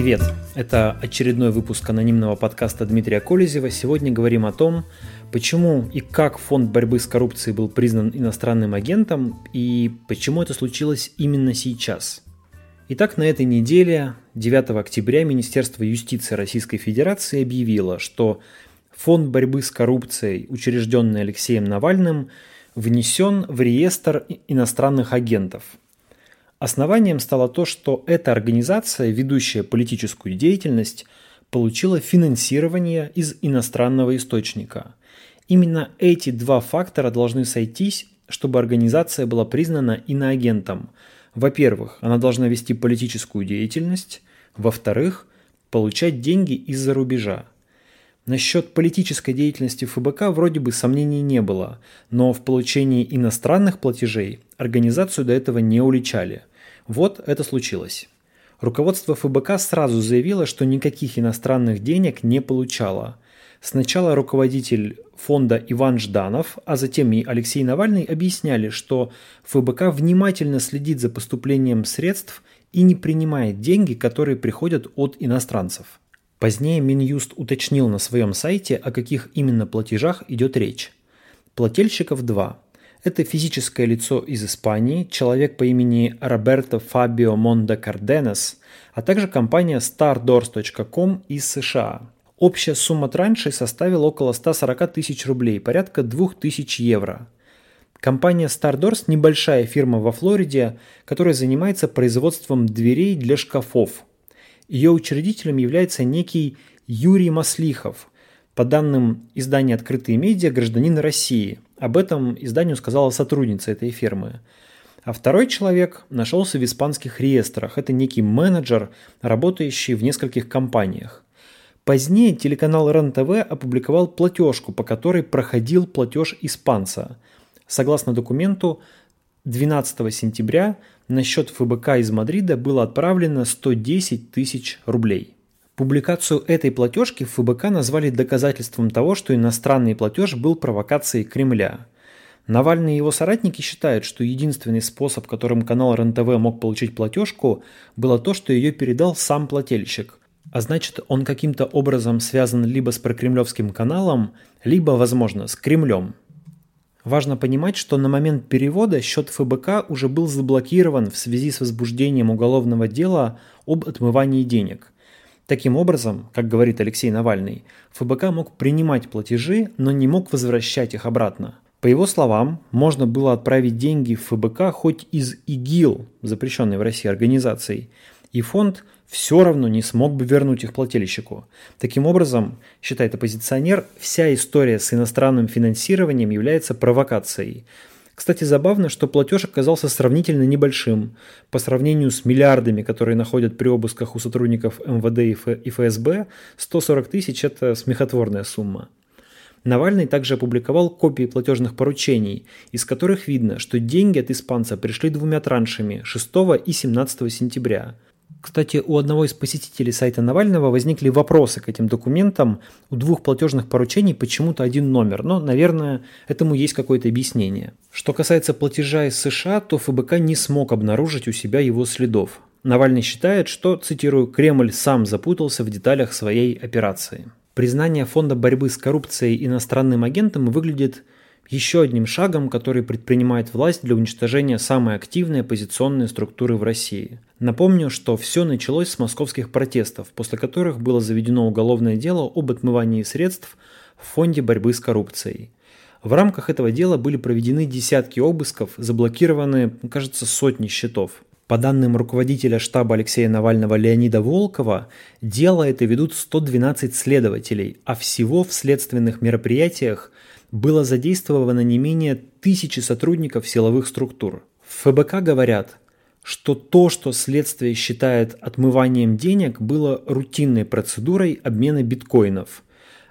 Привет! Это очередной выпуск анонимного подкаста Дмитрия Колезева. Сегодня говорим о том, почему и как Фонд борьбы с коррупцией был признан иностранным агентом и почему это случилось именно сейчас. Итак, на этой неделе, 9 октября, Министерство юстиции Российской Федерации объявило, что Фонд борьбы с коррупцией, учрежденный Алексеем Навальным, внесен в реестр иностранных агентов – Основанием стало то, что эта организация, ведущая политическую деятельность, получила финансирование из иностранного источника. Именно эти два фактора должны сойтись, чтобы организация была признана иноагентом. Во-первых, она должна вести политическую деятельность. Во-вторых, получать деньги из-за рубежа. Насчет политической деятельности ФБК вроде бы сомнений не было, но в получении иностранных платежей организацию до этого не уличали – вот это случилось. Руководство ФБК сразу заявило, что никаких иностранных денег не получало. Сначала руководитель фонда Иван Жданов, а затем и Алексей Навальный объясняли, что ФБК внимательно следит за поступлением средств и не принимает деньги, которые приходят от иностранцев. Позднее Минюст уточнил на своем сайте, о каких именно платежах идет речь. Плательщиков два – это физическое лицо из Испании, человек по имени Роберто Фабио Монда Карденес, а также компания stardoors.com из США. Общая сумма траншей составила около 140 тысяч рублей, порядка 2000 евро. Компания StarDoors – небольшая фирма во Флориде, которая занимается производством дверей для шкафов. Ее учредителем является некий Юрий Маслихов, по данным издания «Открытые медиа», гражданин России. Об этом изданию сказала сотрудница этой фирмы. А второй человек нашелся в испанских реестрах. Это некий менеджер, работающий в нескольких компаниях. Позднее телеканал РЕН-ТВ опубликовал платежку, по которой проходил платеж испанца. Согласно документу, 12 сентября на счет ФБК из Мадрида было отправлено 110 тысяч рублей. Публикацию этой платежки ФБК назвали доказательством того, что иностранный платеж был провокацией Кремля. Навальный и его соратники считают, что единственный способ, которым канал РНТВ мог получить платежку, было то, что ее передал сам плательщик. А значит, он каким-то образом связан либо с прокремлевским каналом, либо, возможно, с Кремлем. Важно понимать, что на момент перевода счет ФБК уже был заблокирован в связи с возбуждением уголовного дела об отмывании денег – Таким образом, как говорит Алексей Навальный, ФБК мог принимать платежи, но не мог возвращать их обратно. По его словам, можно было отправить деньги в ФБК хоть из ИГИЛ, запрещенной в России организацией, и фонд все равно не смог бы вернуть их плательщику. Таким образом, считает оппозиционер, вся история с иностранным финансированием является провокацией, кстати, забавно, что платеж оказался сравнительно небольшим. По сравнению с миллиардами, которые находят при обысках у сотрудников МВД и ФСБ, 140 тысяч – это смехотворная сумма. Навальный также опубликовал копии платежных поручений, из которых видно, что деньги от испанца пришли двумя траншами – 6 и 17 сентября – кстати, у одного из посетителей сайта Навального возникли вопросы к этим документам. У двух платежных поручений почему-то один номер, но, наверное, этому есть какое-то объяснение. Что касается платежа из США, то ФБК не смог обнаружить у себя его следов. Навальный считает, что, цитирую, «Кремль сам запутался в деталях своей операции». Признание Фонда борьбы с коррупцией иностранным агентом выглядит еще одним шагом, который предпринимает власть для уничтожения самой активной оппозиционной структуры в России. Напомню, что все началось с московских протестов, после которых было заведено уголовное дело об отмывании средств в Фонде борьбы с коррупцией. В рамках этого дела были проведены десятки обысков, заблокированы, кажется, сотни счетов. По данным руководителя штаба Алексея Навального Леонида Волкова, дело это ведут 112 следователей, а всего в следственных мероприятиях было задействовано не менее тысячи сотрудников силовых структур. В ФБК говорят, что то, что следствие считает отмыванием денег, было рутинной процедурой обмена биткоинов.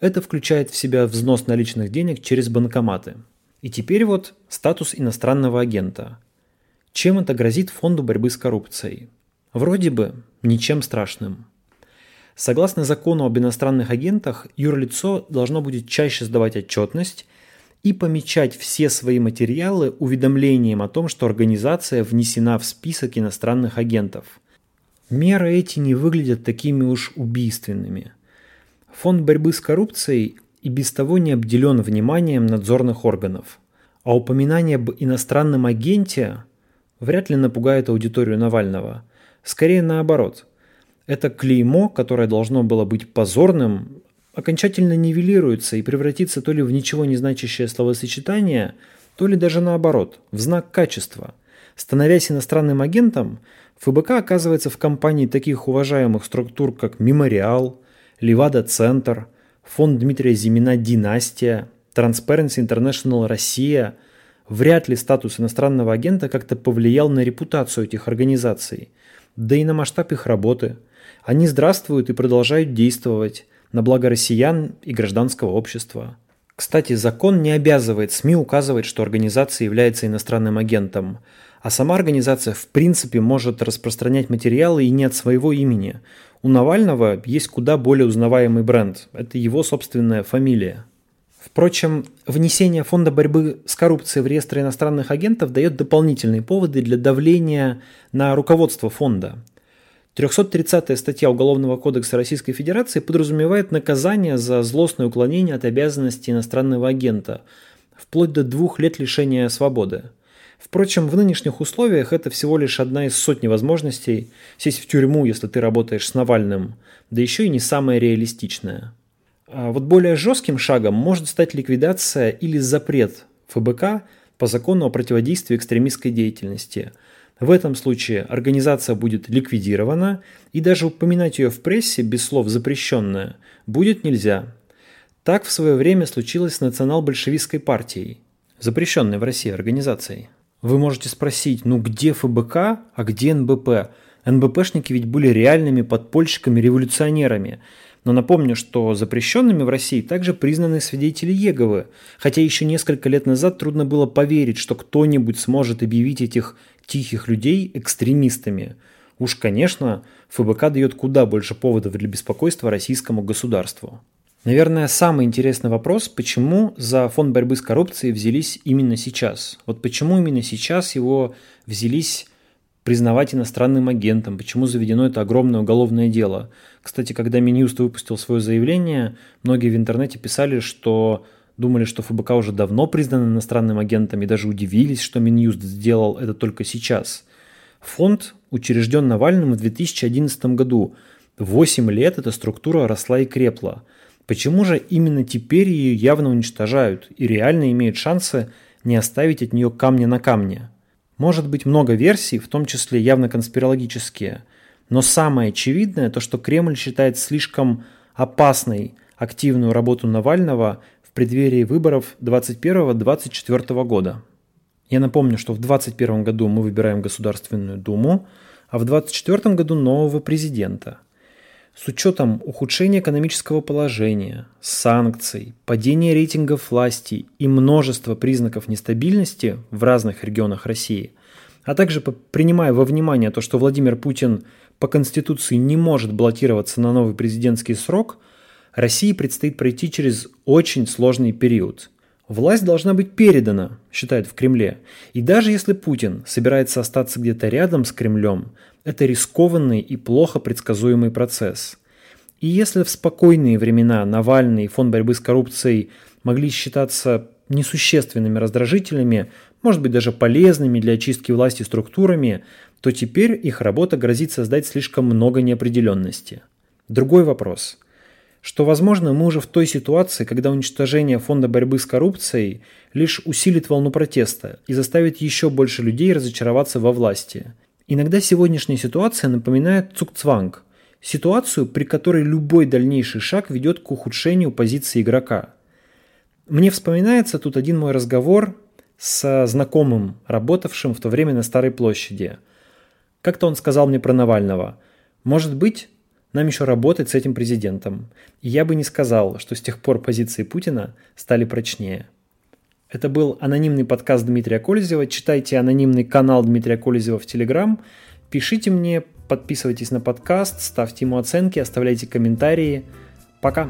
Это включает в себя взнос наличных денег через банкоматы. И теперь вот статус иностранного агента. Чем это грозит Фонду борьбы с коррупцией? Вроде бы ничем страшным. Согласно закону об иностранных агентах, юрлицо должно будет чаще сдавать отчетность и помечать все свои материалы уведомлением о том, что организация внесена в список иностранных агентов. Меры эти не выглядят такими уж убийственными. Фонд борьбы с коррупцией и без того не обделен вниманием надзорных органов. А упоминание об иностранном агенте вряд ли напугает аудиторию Навального. Скорее наоборот. Это клеймо, которое должно было быть позорным, окончательно нивелируется и превратится то ли в ничего не значащее словосочетание, то ли даже наоборот, в знак качества. Становясь иностранным агентом, ФБК оказывается в компании таких уважаемых структур, как «Мемориал», «Левада-центр», фонд Дмитрия Зимина «Династия», Transparency International Россия. Вряд ли статус иностранного агента как-то повлиял на репутацию этих организаций, да и на масштаб их работы. Они здравствуют и продолжают действовать на благо россиян и гражданского общества. Кстати, закон не обязывает СМИ указывать, что организация является иностранным агентом, а сама организация в принципе может распространять материалы и не от своего имени. У Навального есть куда более узнаваемый бренд. Это его собственная фамилия. Впрочем, внесение Фонда борьбы с коррупцией в реестр иностранных агентов дает дополнительные поводы для давления на руководство фонда. 330 статья Уголовного кодекса Российской Федерации подразумевает наказание за злостное уклонение от обязанностей иностранного агента, вплоть до двух лет лишения свободы. Впрочем, в нынешних условиях это всего лишь одна из сотни возможностей сесть в тюрьму, если ты работаешь с Навальным, да еще и не самая реалистичная. А вот более жестким шагом может стать ликвидация или запрет ФБК по закону о противодействии экстремистской деятельности. В этом случае организация будет ликвидирована, и даже упоминать ее в прессе без слов «запрещенная» будет нельзя. Так в свое время случилось с национал-большевистской партией, запрещенной в России организацией. Вы можете спросить, ну где ФБК, а где НБП? НБПшники ведь были реальными подпольщиками-революционерами. Но напомню, что запрещенными в России также признаны свидетели Еговы, хотя еще несколько лет назад трудно было поверить, что кто-нибудь сможет объявить этих тихих людей экстремистами. Уж, конечно, ФБК дает куда больше поводов для беспокойства российскому государству. Наверное, самый интересный вопрос, почему за фонд борьбы с коррупцией взялись именно сейчас? Вот почему именно сейчас его взялись признавать иностранным агентом, почему заведено это огромное уголовное дело. Кстати, когда Минюст выпустил свое заявление, многие в интернете писали, что думали, что ФБК уже давно признан иностранным агентом и даже удивились, что Минюст сделал это только сейчас. Фонд учрежден Навальным в 2011 году. Восемь лет эта структура росла и крепла – Почему же именно теперь ее явно уничтожают и реально имеют шансы не оставить от нее камня на камне? Может быть много версий, в том числе явно конспирологические, но самое очевидное то, что Кремль считает слишком опасной активную работу Навального в преддверии выборов 2021-2024 года. Я напомню, что в 2021 году мы выбираем Государственную Думу, а в 2024 году нового президента – с учетом ухудшения экономического положения, санкций, падения рейтингов власти и множества признаков нестабильности в разных регионах России, а также принимая во внимание то, что Владимир Путин по Конституции не может баллотироваться на новый президентский срок, России предстоит пройти через очень сложный период. Власть должна быть передана, считают в Кремле. И даже если Путин собирается остаться где-то рядом с Кремлем, это рискованный и плохо предсказуемый процесс. И если в спокойные времена Навальный и фонд борьбы с коррупцией могли считаться несущественными раздражителями, может быть даже полезными для очистки власти структурами, то теперь их работа грозит создать слишком много неопределенности. Другой вопрос, что, возможно, мы уже в той ситуации, когда уничтожение фонда борьбы с коррупцией лишь усилит волну протеста и заставит еще больше людей разочароваться во власти – Иногда сегодняшняя ситуация напоминает цукцванг – ситуацию, при которой любой дальнейший шаг ведет к ухудшению позиции игрока. Мне вспоминается тут один мой разговор с знакомым, работавшим в то время на Старой площади. Как-то он сказал мне про Навального. Может быть, нам еще работать с этим президентом. И я бы не сказал, что с тех пор позиции Путина стали прочнее. Это был анонимный подкаст Дмитрия Колезева. Читайте анонимный канал Дмитрия Колезева в Телеграм. Пишите мне, подписывайтесь на подкаст, ставьте ему оценки, оставляйте комментарии. Пока!